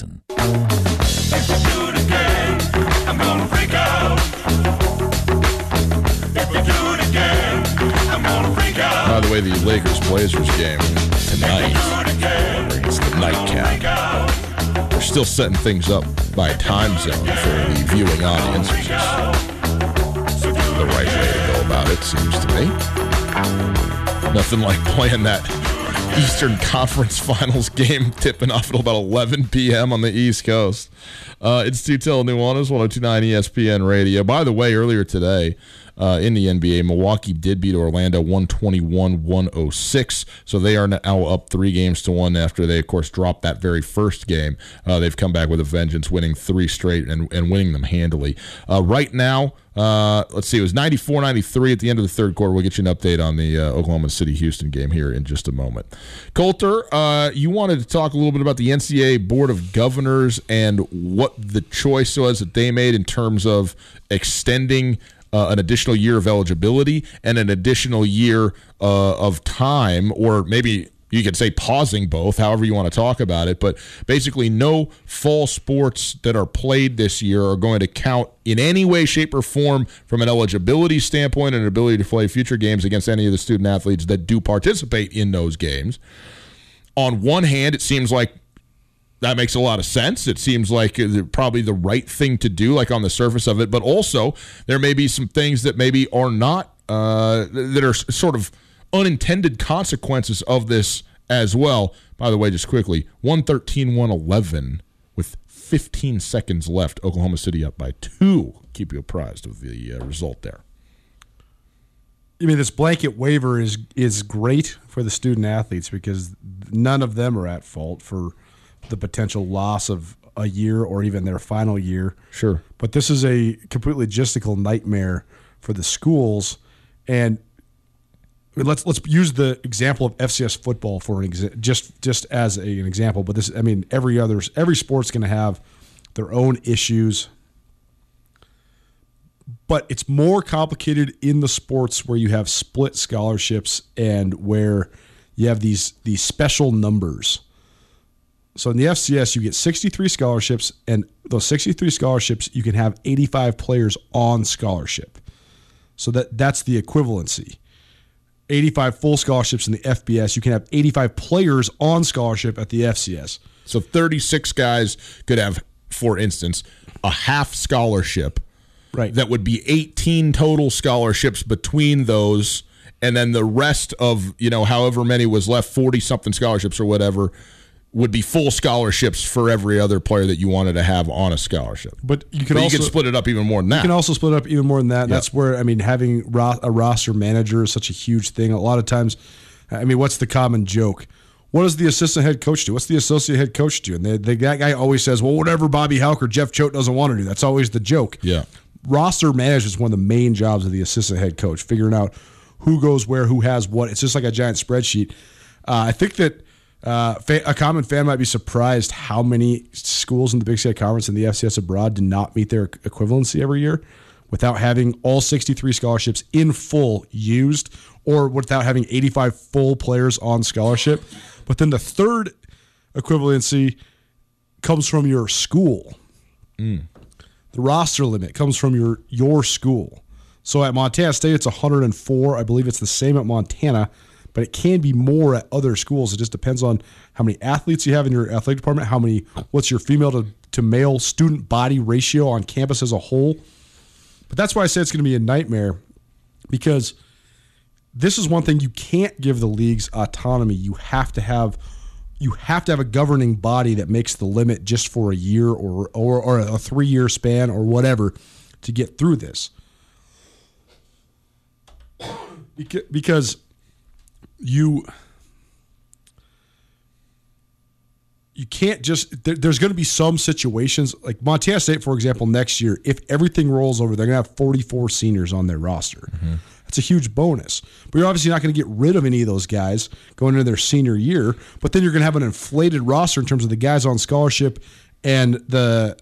Out. By the way, the Lakers Blazers game tonight it's the nightcap. They're still setting things up by time zone for the viewing audience, which is the right way to go about it, seems to me. Nothing like playing that Eastern Conference Finals game tipping off at about 11 p.m. on the East Coast. Uh, it's Tutel Nuanez, 1029 ESPN Radio. By the way, earlier today, uh, in the NBA. Milwaukee did beat Orlando 121 106. So they are now up three games to one after they, of course, dropped that very first game. Uh, they've come back with a vengeance, winning three straight and, and winning them handily. Uh, right now, uh, let's see, it was 94 93 at the end of the third quarter. We'll get you an update on the uh, Oklahoma City Houston game here in just a moment. Colter, uh, you wanted to talk a little bit about the NCAA Board of Governors and what the choice was that they made in terms of extending. Uh, an additional year of eligibility and an additional year uh, of time, or maybe you could say pausing both, however you want to talk about it. But basically, no fall sports that are played this year are going to count in any way, shape, or form from an eligibility standpoint and an ability to play future games against any of the student athletes that do participate in those games. On one hand, it seems like that makes a lot of sense. It seems like probably the right thing to do, like on the surface of it. But also, there may be some things that maybe are not, uh, that are sort of unintended consequences of this as well. By the way, just quickly 113 111 with 15 seconds left. Oklahoma City up by two. Keep you apprised of the uh, result there. I mean, this blanket waiver is is great for the student athletes because none of them are at fault for the potential loss of a year or even their final year. Sure. But this is a complete logistical nightmare for the schools. And let's let's use the example of FCS football for an exa- just just as a, an example. But this, I mean, every other every sport's going to have their own issues. But it's more complicated in the sports where you have split scholarships and where you have these these special numbers. So in the FCS, you get 63 scholarships, and those 63 scholarships, you can have 85 players on scholarship. So that that's the equivalency. 85 full scholarships in the FBS. You can have 85 players on scholarship at the FCS. So 36 guys could have, for instance, a half scholarship. Right. That would be 18 total scholarships between those. And then the rest of, you know, however many was left, 40 something scholarships or whatever, would be full scholarships for every other player that you wanted to have on a scholarship. But you can But also you can split it up even more than that. You can also split it up even more than that. Yeah. That's where I mean having ro- a roster manager is such a huge thing. A lot of times, I mean, what's the common joke? What does the assistant head coach do? What's the associate head coach do? And the, the that guy always says, "Well, whatever Bobby Hauck or Jeff Choate doesn't want to do." That's always the joke. Yeah. roster management is one of the main jobs of the assistant head coach, figuring out who goes where, who has what. It's just like a giant spreadsheet. Uh, I think that uh, fa- a common fan might be surprised how many schools in the Big Sky Conference and the FCS abroad do not meet their equivalency every year without having all 63 scholarships in full used or without having 85 full players on scholarship. But then the third equivalency comes from your school. The roster limit comes from your your school. So at Montana State, it's 104. I believe it's the same at Montana, but it can be more at other schools. It just depends on how many athletes you have in your athletic department, how many, what's your female to, to male student body ratio on campus as a whole. But that's why I say it's going to be a nightmare because this is one thing you can't give the leagues autonomy. You have to have you have to have a governing body that makes the limit just for a year or or, or a three year span or whatever to get through this. Beca- Because you you can't just there, there's going to be some situations like Montana State, for example, next year. If everything rolls over, they're going to have 44 seniors on their roster. Mm-hmm. That's a huge bonus. But you're obviously not going to get rid of any of those guys going into their senior year. But then you're going to have an inflated roster in terms of the guys on scholarship and the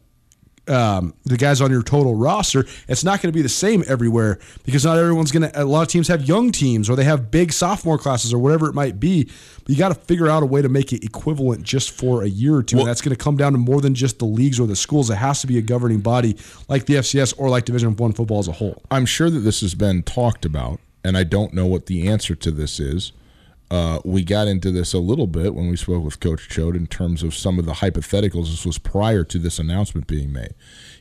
um, the guys on your total roster, it's not going to be the same everywhere because not everyone's going to. A lot of teams have young teams or they have big sophomore classes or whatever it might be. But you got to figure out a way to make it equivalent just for a year or two. Well- and that's going to come down to more than just the leagues or the schools. It has to be a governing body like the FCS or like Division One football as a whole. I'm sure that this has been talked about, and I don't know what the answer to this is. Uh, we got into this a little bit when we spoke with Coach Choate in terms of some of the hypotheticals. This was prior to this announcement being made.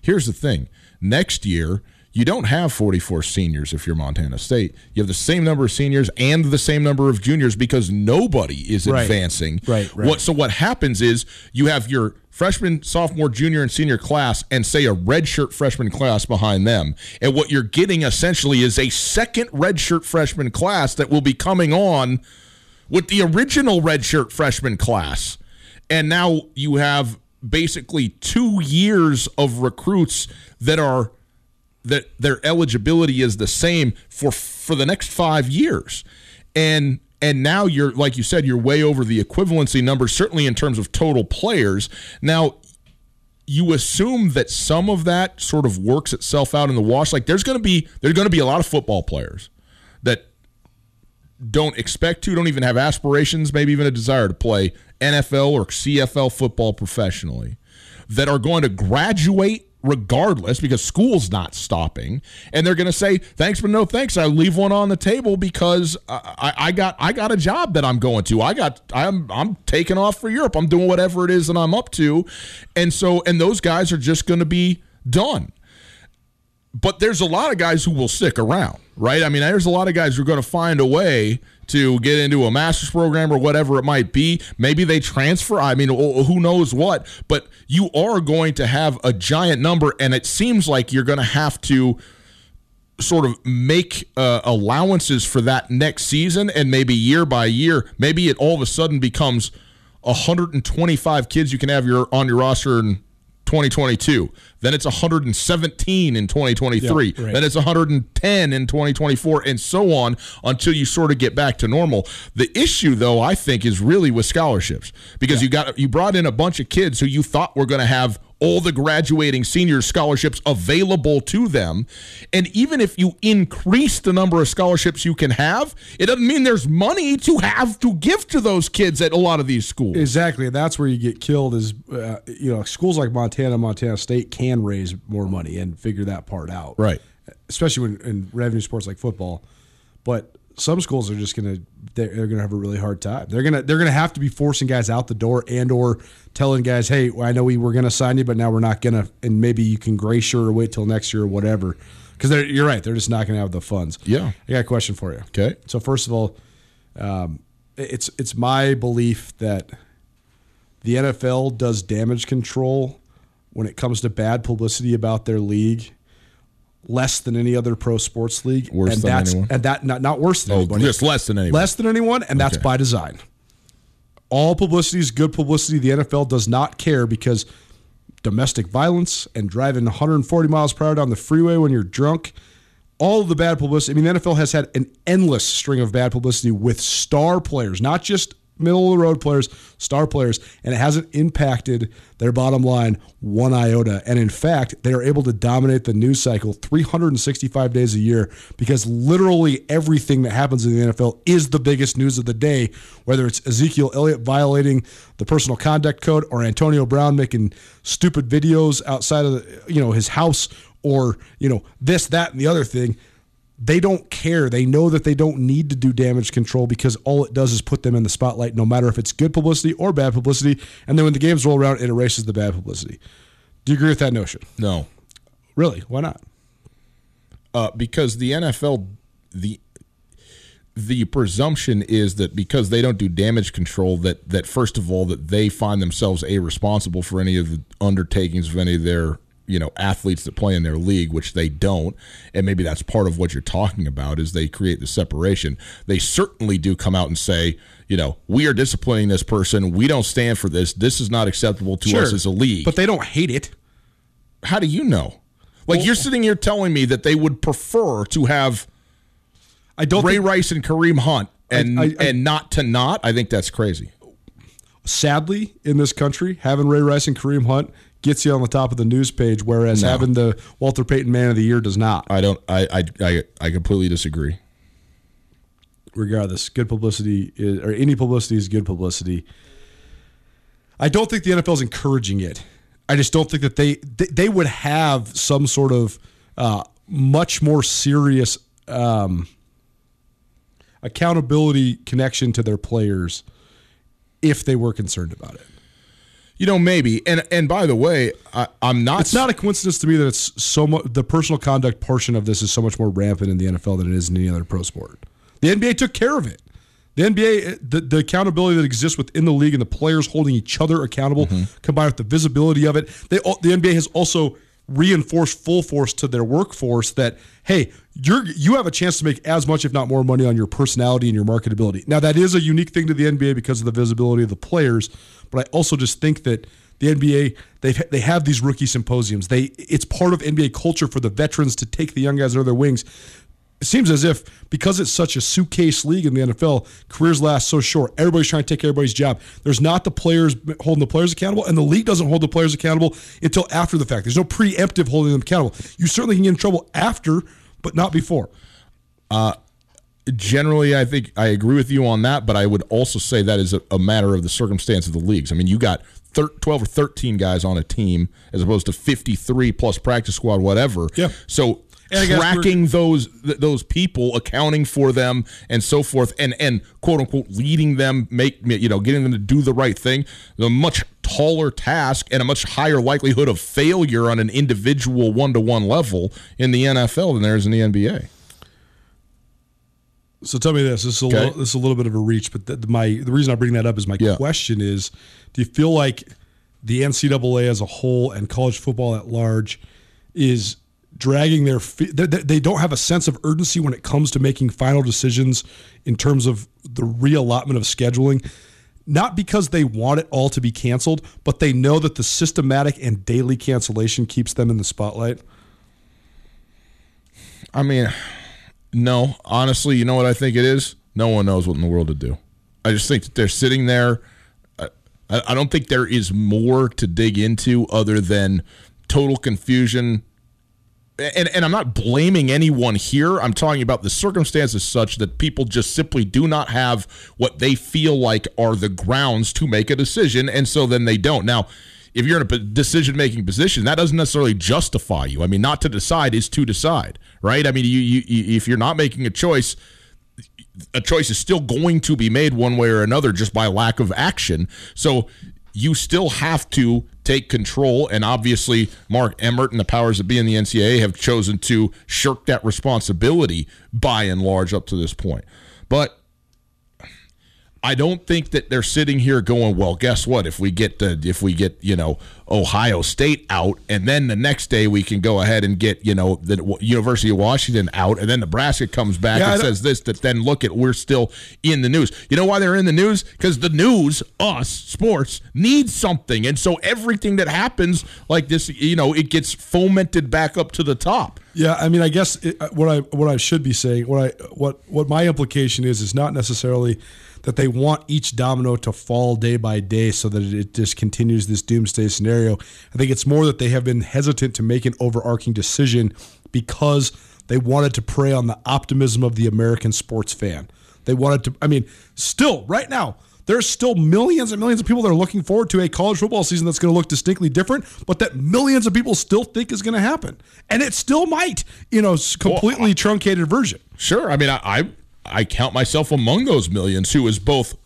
Here's the thing: next year, You don't have 44 seniors if you're Montana State. You have the same number of seniors and the same number of juniors because nobody is Right. advancing. Right, right. What so what happens is you have your freshman, sophomore, junior, and senior class, and say a redshirt freshman class behind them. And what you're getting essentially is a second redshirt freshman class that will be coming on with the original redshirt freshman class. And now you have basically two years of recruits that are that their eligibility is the same for for the next five years. And and now you're like you said, you're way over the equivalency numbers, certainly in terms of total players. Now you assume that some of that sort of works itself out in the wash. Like there's gonna be there's gonna be a lot of football players that don't expect to, don't even have aspirations, maybe even a desire to play NFL or CFL football professionally, that are going to graduate regardless because school's not stopping, and they're going to say thanks but no thanks. I leave one on the table because I, I, got I got a job that I'm going to. I got I'm I'm taking off for Europe. I'm doing whatever it is that I'm up to, and so and those guys are just going to be done but there's a lot of guys who will stick around, right? I mean, there's a lot of guys who are going to find a way to get into a master's program or whatever it might be. Maybe they transfer. I mean, who knows what? But you are going to have a giant number, and it seems like you're going to have to sort of make uh, allowances for that next season and maybe year by year maybe it all of a sudden becomes 125 kids you can have your on your roster in 2022 then it's 117 in 2023 Yeah, right. then it's 110 in 2024 and so on until you sort of get back to normal. The issue though i think is really with scholarships because you got you brought in a bunch of kids who you thought were going to have all the graduating senior scholarships available to them. And even if you increase the number of scholarships you can have, it doesn't mean there's money to have to give to those kids at a lot of these schools. Exactly, and that's where you get killed. Is uh, you know schools like Montana, Montana State can raise more money and figure that part out, Right. Especially when in revenue sports like football, but some schools are just gonna they're, they're gonna have a really hard time. They're gonna they're gonna have to be forcing guys out the door and or telling guys, hey, I know we were gonna sign you, but now we're not gonna, and maybe you can grace year or wait till next year or whatever. Because you're right, they're just not gonna have the funds. Yeah. I got a question for you. Okay. So first of all, um, it's it's my belief that the NFL does damage control when it comes to bad publicity about their league less than any other pro sports league. Worse and than that's anyone? and that not not worse than Oh, anybody. just less than anyone. Less than anyone, and that's Okay. by design. All publicity is good publicity. The NFL does not care because domestic violence and driving 140 miles per hour down the freeway when you're drunk, all of the bad publicity. I mean, the NFL has had an endless string of bad publicity with star players, not just middle of the road players, star players, and it hasn't impacted their bottom line one iota. And in fact, they are able to dominate the news cycle 365 days a year because literally everything that happens in the NFL is the biggest news of the day, whether it's Ezekiel Elliott violating the personal conduct code or Antonio Brown making stupid videos outside of the, you know his house or you know this that and the other thing they don't care. They know that they don't need to do damage control because all it does is put them in the spotlight, no matter if it's good publicity or bad publicity. And then when the games roll around, it erases the bad publicity. Do you agree with that notion? No. Really? Why not? uh, because the NFL the the presumption is that because they don't do damage control that that first of all that they find themselves a responsible for any of the undertakings of any of their you know athletes that play in their league which they don't and maybe that's part of what you're talking about is they create the separation they certainly do come out and say you know we are disciplining this person we don't stand for this this is not acceptable to us as a league But they don't hate it. how do you know like you're sitting here telling me that they would prefer to have I don't Ray think, Rice and Kareem Hunt and I- I- and not to not. I think that's crazy. sadly, in this country, having Ray Rice and Kareem Hunt gets you on the top of the news page, whereas No. having the Walter Payton Man of the Year does not. I don't. I I I, I completely disagree. regardless, good publicity is, or any publicity is good publicity. I don't think the NFL is encouraging it. I just don't think that they they, they would have some sort of uh, much more serious um, accountability connection to their players if they were concerned about it. You know, maybe. And and by the way, I, I'm not. It's not a coincidence to me that it's so much. The personal conduct portion of this is so much more rampant in the NFL than it is in any other pro sport. The NBA took care of it. The NBA, uh, the, the accountability that exists within the league and the players holding each other accountable, mm-hmm. combined with the visibility of it, they the NBA has also reinforced full force to their workforce that hey, you're you have a chance to make as much, if not more, money on your personality and your marketability. Now that is a unique thing to the NBA because of the visibility of the players, but I also just think that the NBA they they have these rookie symposiums. They it's part of NBA culture for the veterans to take the young guys under their wings. It seems as if because it's such a suitcase league in the NFL, careers last so short. Everybody's trying to take everybody's job. There's not the players holding the players accountable, and the league doesn't hold the players accountable until after the fact. There's no preemptive holding them accountable. You certainly can get in trouble after, but not before. Uh, generally, I think I agree with you on that, but I would also say that is a, a matter of the circumstance of the leagues. I mean, you got thir- 12 or 13 guys on a team as opposed to 53 plus practice squad, whatever. Yeah. So And I guess we're- tracking those th- those people, accounting for them, and so forth, and and quote unquote leading them, make you know, getting them to do the right thing, The much taller task and a much higher likelihood of failure on an individual one to one level in the NFL than there is in the NBA. So tell me this: this is a, Okay. little, this is a little bit of a reach, but the, my the reason I bring that up is my Yeah. question is: Do you feel like the NCAA as a whole and college football at large is dragging their feet? They, don't have a sense of urgency when it comes to making final decisions in terms of the reallotment of scheduling. Not because they want it all to be canceled, but they know that the systematic and daily cancellation keeps them in the spotlight. I mean, no. Honestly, you know what I think it is? No one knows what in the world to do. I just think that they're sitting there. I, I don't think there is more to dig into other than total confusion. And, and I'm not blaming anyone here. I'm talking about the circumstances such that people just simply do not have what they feel like are the grounds to make a decision, and so then they don't. Now, if you're in a decision making position, that doesn't necessarily justify you. I mean, not to decide is to decide, right? I mean, you, you, you if you're not making a choice, a choice is still going to be made one way or another just by lack of action. So you still have to take control. And obviously, Mark Emmert and the powers that be in the NCAA have chosen to shirk that responsibility by and large up to this point. But I don't think that they're sitting here going, well, guess what? If we get the, if we get you know Ohio State out, and then the next day we can go ahead and get you know the University of Washington out, and then Nebraska comes back Yeah, and says this. That then look at we're still in the news. You know why they're in the news? Because the news, us sports, needs something, and so everything that happens like this, you know, it gets fomented back up to the top. Yeah, I mean, I guess it, uh, what I what I should be saying, what I what what my implication is, is not necessarily that they want each domino to fall day by day so that it just continues this doomsday scenario. I think it's more that they have been hesitant to make an overarching decision because they wanted to prey on the optimism of the American sports fan. They wanted to. I mean, still right now. There's still millions and millions of people that are looking forward to a college football season that's going to look distinctly different, but that millions of people still think is going to happen, and it still might, you know, completely truncated version. Sure. I mean, I, I I count myself among those millions who is both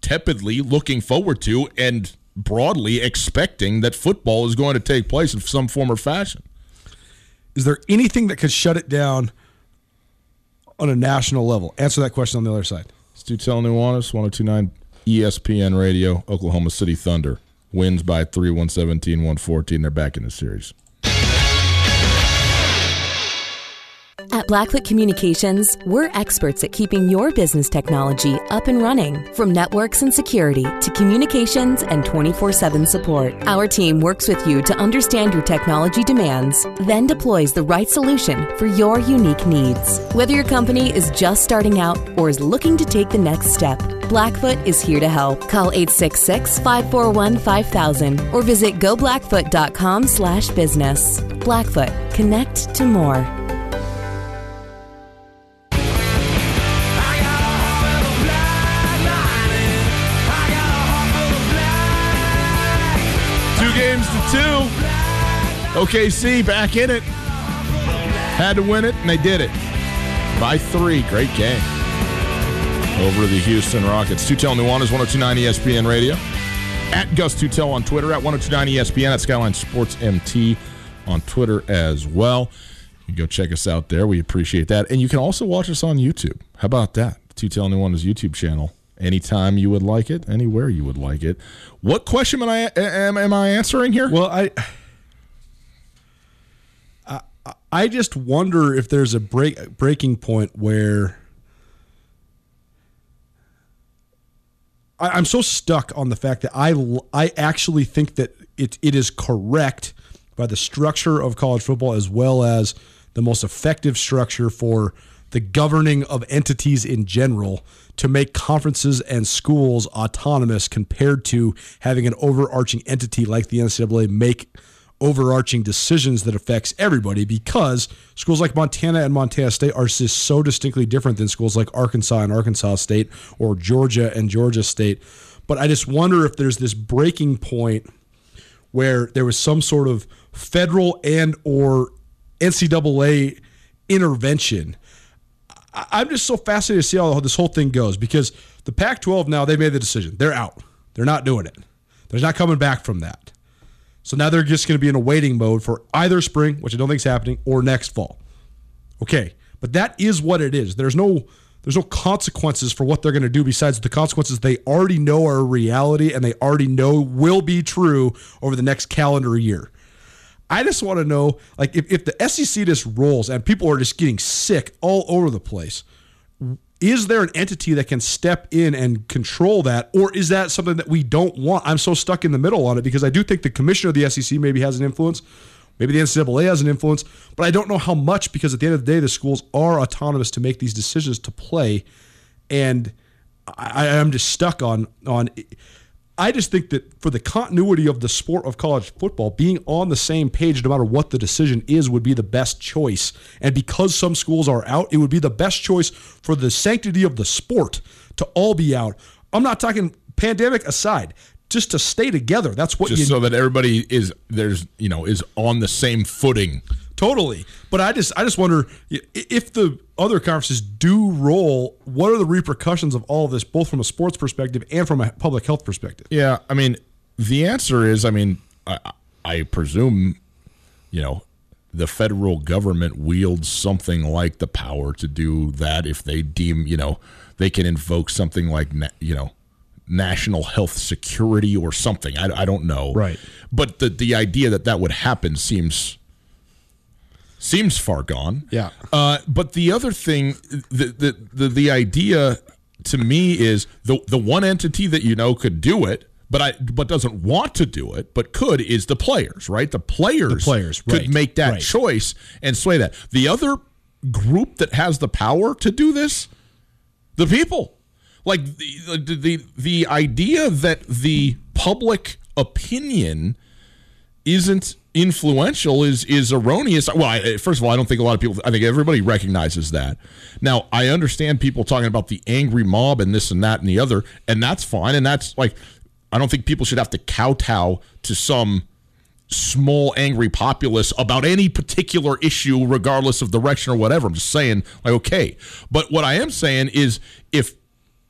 tepidly looking forward to and broadly expecting that football is going to take place in some form or fashion. Is there anything that could shut it down on a national level? Answer that question on the other side. Stu Tell Nuanez, 1029 ESPN Radio, Oklahoma City Thunder. Wins by 3 117 114. They're back in the series. At Blackfoot Communications, we're experts at keeping your business technology up and running. From networks and security to communications and 24 7 support, our team works with you to understand your technology demands, then deploys the right solution for your unique needs. Whether your company is just starting out or is looking to take the next step, Blackfoot is here to help. Call 866-541-5000 or visit goblackfoot.com slash business. Blackfoot, connect to more. Two. OKC back in it. Had to win it, and they did it. By three. Great game. Over the Houston Rockets. Oh two Tell Nuanez, 1029 ESPN Radio. At Gus Tutel on Twitter, at 1029 ESPN, at Skyline Sports MT on Twitter as well. You go check us out there. We appreciate that. And you can also watch us on YouTube. How about that? Tutel Nuanez YouTube channel. Anytime you would like it, anywhere you would like it. What question am I am, am I answering here? Well, I, I I just wonder if there's a break breaking point where I, am so stuck on the fact that I I actually think that it it is correct by the structure of college football as well as the most effective structure for the governing of entities in general to make conferences and schools autonomous compared to having an overarching entity like the NCAA make overarching decisions that affects everybody because schools like Montana and Montana State are just so distinctly different than schools like Arkansas and Arkansas State or Georgia and Georgia State. But I just wonder if there's this breaking point where there was some sort of federal and or NCAA intervention. I'm just so fascinated to see how this whole thing goes because the Pac-12 now they made the decision. They're out. They're not doing it. They're not coming back from that. So now they're just going to be in a waiting mode for either spring, which I don't think is happening, or next fall. Okay, but that is what it is. There's no there's no consequences for what they're going to do besides the consequences they already know are a reality and they already know will be true over the next calendar year. I just want to know, like, if, if the SEC just rolls and people are just getting sick all over the place, is there an entity that can step in and control that, or is that something that we don't want? I'm so stuck in the middle on it because I do think the commissioner of the SEC maybe has an influence. Maybe the NCAA has an influence, but I don't know how much because at the end of the day, the schools are autonomous to make these decisions to play. And I, am just stuck on on I just think that for the continuity of the sport of college football, being on the same page no matter what the decision is would be the best choice. And because some schools are out, it would be the best choice for the sanctity of the sport to all be out. I'm not talking pandemic aside just to stay together. That's what just you so that everybody is there's you know is on the same footing. Totally, but I just I just wonder if the other conferences do roll, what are the repercussions of all of this, both from a sports perspective and from a public health perspective? Yeah, I mean, the answer is, I mean, I, I presume, you know, the federal government wields something like the power to do that if they deem, you know, they can invoke something like, you know, national health security or something. I, I don't know. Right. But the the idea that that would happen seems seems far gone. Yeah. Uh, but the other thing, the, the the the idea to me is the the one entity that you know could do it, but I but doesn't want to do it, but could is the players, right? The players, the players could right. make that right. choice and sway that. The other group that has the power to do this, the people. Like the the the, the idea that the public opinion isn't influential is is erroneous. Well, I, eh, first of all, I don't think a lot of people. I think everybody recognizes that. Now, I understand people talking about the angry mob and this and that and the other, and that's fine. And that's like, I don't think people should have to kowtow to some small angry populace about any particular issue, regardless of direction or whatever. I'm just saying, like, okay. But what I am saying is, if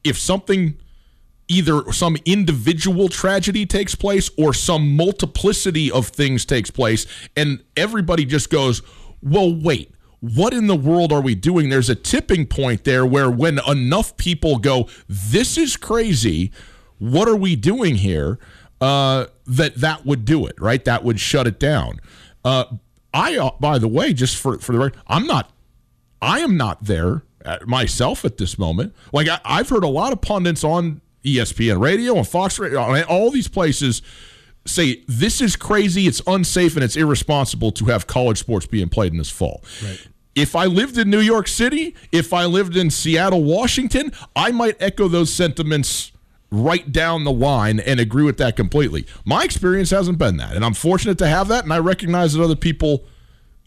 if something either some individual tragedy takes place or some multiplicity of things takes place and everybody just goes well wait what in the world are we doing? There's a tipping point there where when enough people go this is crazy what are we doing here? Uh, that that would do it right? That would shut it down. Uh, i uh, by the way just for for the record i'm not i am not there myself at this moment. Like I, i've heard a lot of pundits on ESPN radio and Fox Radio, all these places say this is crazy, it's unsafe, and it's irresponsible to have college sports being played in this fall. Right. If I lived in New York City, if I lived in Seattle, Washington, I might echo those sentiments right down the line and agree with that completely. My experience hasn't been that, and I'm fortunate to have that, and I recognize that other people,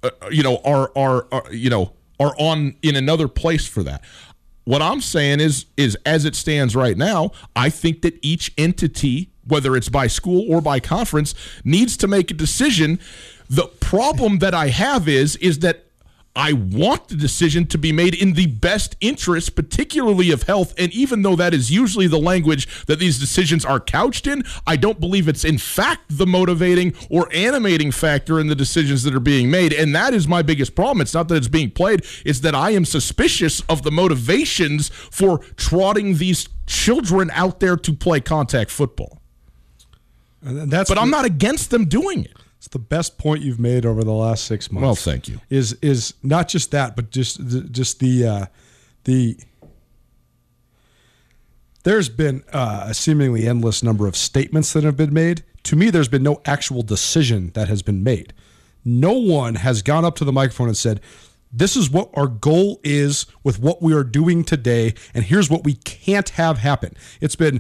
uh, you know, are, are are you know are on in another place for that. What I'm saying is, is as it stands right now, I think that each entity, whether it's by school or by conference, needs to make a decision. The problem that I have is, is that I want the decision to be made in the best interest, particularly of health. And even though that is usually the language that these decisions are couched in, I don't believe it's in fact the motivating or animating factor in the decisions that are being made. And that is my biggest problem. It's not that it's being played, it's that I am suspicious of the motivations for trotting these children out there to play contact football. And that's But I'm not against them doing it. It's the best point you've made over the last six months. Well, thank you. Is is not just that, but just the, just the uh, the. There's been uh, a seemingly endless number of statements that have been made. To me, there's been no actual decision that has been made. No one has gone up to the microphone and said, "This is what our goal is with what we are doing today, and here's what we can't have happen." It's been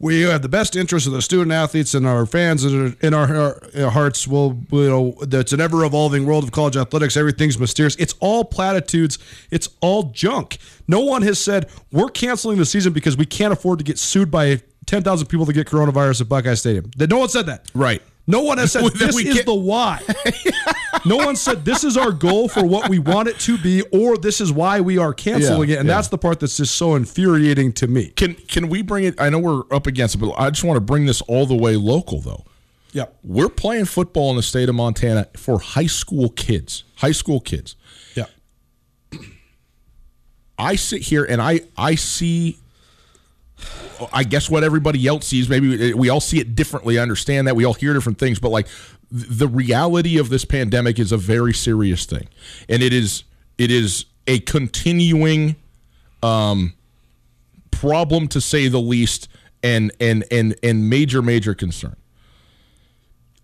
we have the best interest of the student athletes and our fans in our, our uh, hearts. Will you know it's an ever evolving world of college athletics. Everything's mysterious. It's all platitudes. It's all junk. No one has said we're canceling the season because we can't afford to get sued by ten thousand people to get coronavirus at Buckeye Stadium. No one said that. Right. No one has said this is the why. no one said this is our goal for what we want it to be, or this is why we are canceling Yeah, it. And yeah. that's the part that's just so infuriating to me. Can can we bring it? I know we're up against it, but I just want to bring this all the way local, though. Yeah, We're playing football in the state of Montana for high school kids. High school kids. Yeah. I sit here and I I see. I guess what everybody else sees. Maybe we all see it differently. I understand that we all hear different things, but like the reality of this pandemic is a very serious thing, and it is it is a continuing um, problem to say the least, and and and and major major concern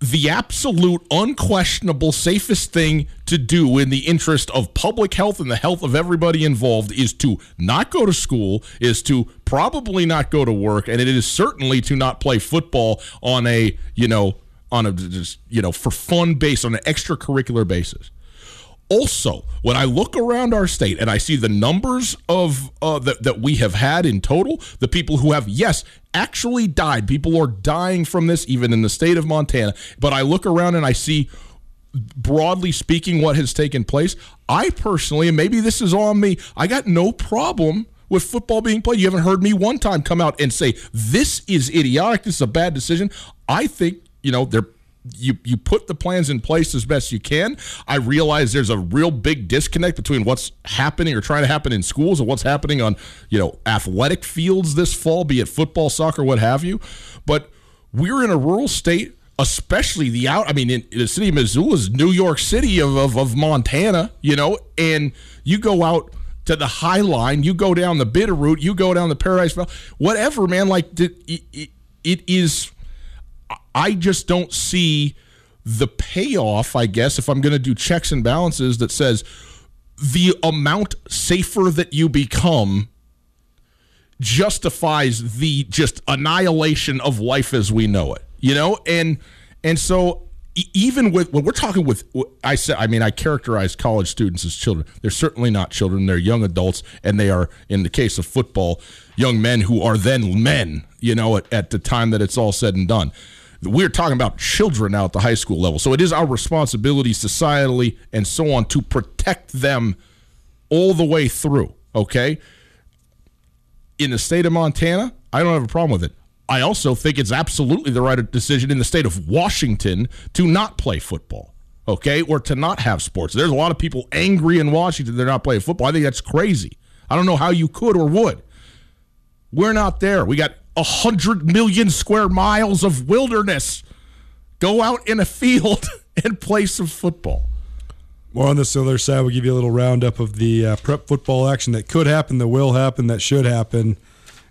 the absolute unquestionable safest thing to do in the interest of public health and the health of everybody involved is to not go to school is to probably not go to work and it is certainly to not play football on a you know on a just you know for fun base on an extracurricular basis also, when I look around our state and I see the numbers of uh, that that we have had in total, the people who have yes actually died, people are dying from this, even in the state of Montana. But I look around and I see, broadly speaking, what has taken place. I personally, and maybe this is on me, I got no problem with football being played. You haven't heard me one time come out and say this is idiotic. This is a bad decision. I think you know they're you you put the plans in place as best you can. I realize there's a real big disconnect between what's happening or trying to happen in schools and what's happening on you know athletic fields this fall, be it football, soccer, what have you. But we're in a rural state, especially the out. I mean, in, in the city of Missoula is New York City of, of of Montana, you know, and you go out to the High Line, you go down the Bitter Bitterroot, you go down the Paradise Valley, whatever, man. Like it, it, it is. I just don't see the payoff, I guess, if I'm going to do checks and balances that says the amount safer that you become justifies the just annihilation of life as we know it. You know, and and so even with when we're talking with I said I mean I characterize college students as children. They're certainly not children. They're young adults and they are in the case of football, young men who are then men, you know, at, at the time that it's all said and done. We're talking about children now at the high school level. So it is our responsibility societally and so on to protect them all the way through, okay? in the state of Montana, I don't have a problem with it. I also think it's absolutely the right decision in the state of Washington to not play football, okay, or to not have sports. There's a lot of people angry in Washington they're not playing football. I think that's crazy. I don't know how you could or would. We're not there. We got a hundred million square miles of wilderness. Go out in a field and play some football. More on this other side, we'll give you a little roundup of the uh, prep football action that could happen, that will happen, that should happen.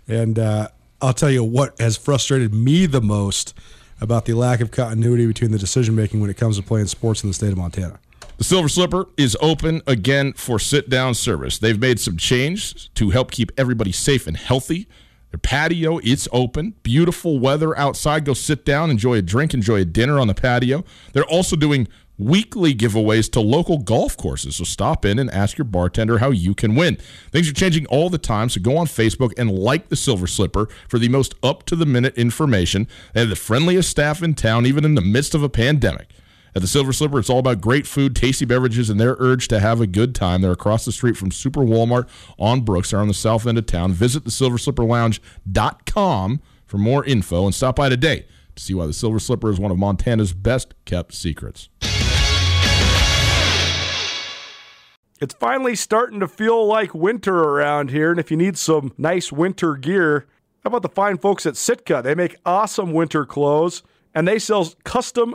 And uh, I'll tell you what has frustrated me the most about the lack of continuity between the decision making when it comes to playing sports in the state of Montana. The Silver Slipper is open again for sit down service. They've made some change to help keep everybody safe and healthy. Their patio, it's open. Beautiful weather outside. Go sit down, enjoy a drink, enjoy a dinner on the patio. They're also doing weekly giveaways to local golf courses. So stop in and ask your bartender how you can win. Things are changing all the time, so go on Facebook and like the Silver Slipper for the most up to the minute information. They have the friendliest staff in town, even in the midst of a pandemic. At the Silver Slipper, it's all about great food, tasty beverages, and their urge to have a good time. They're across the street from Super Walmart on Brooks. They're on the south end of town. Visit the silverslipperlounge.com for more info and stop by today to see why the Silver Slipper is one of Montana's best kept secrets. It's finally starting to feel like winter around here, and if you need some nice winter gear, how about the fine folks at Sitka? They make awesome winter clothes, and they sell custom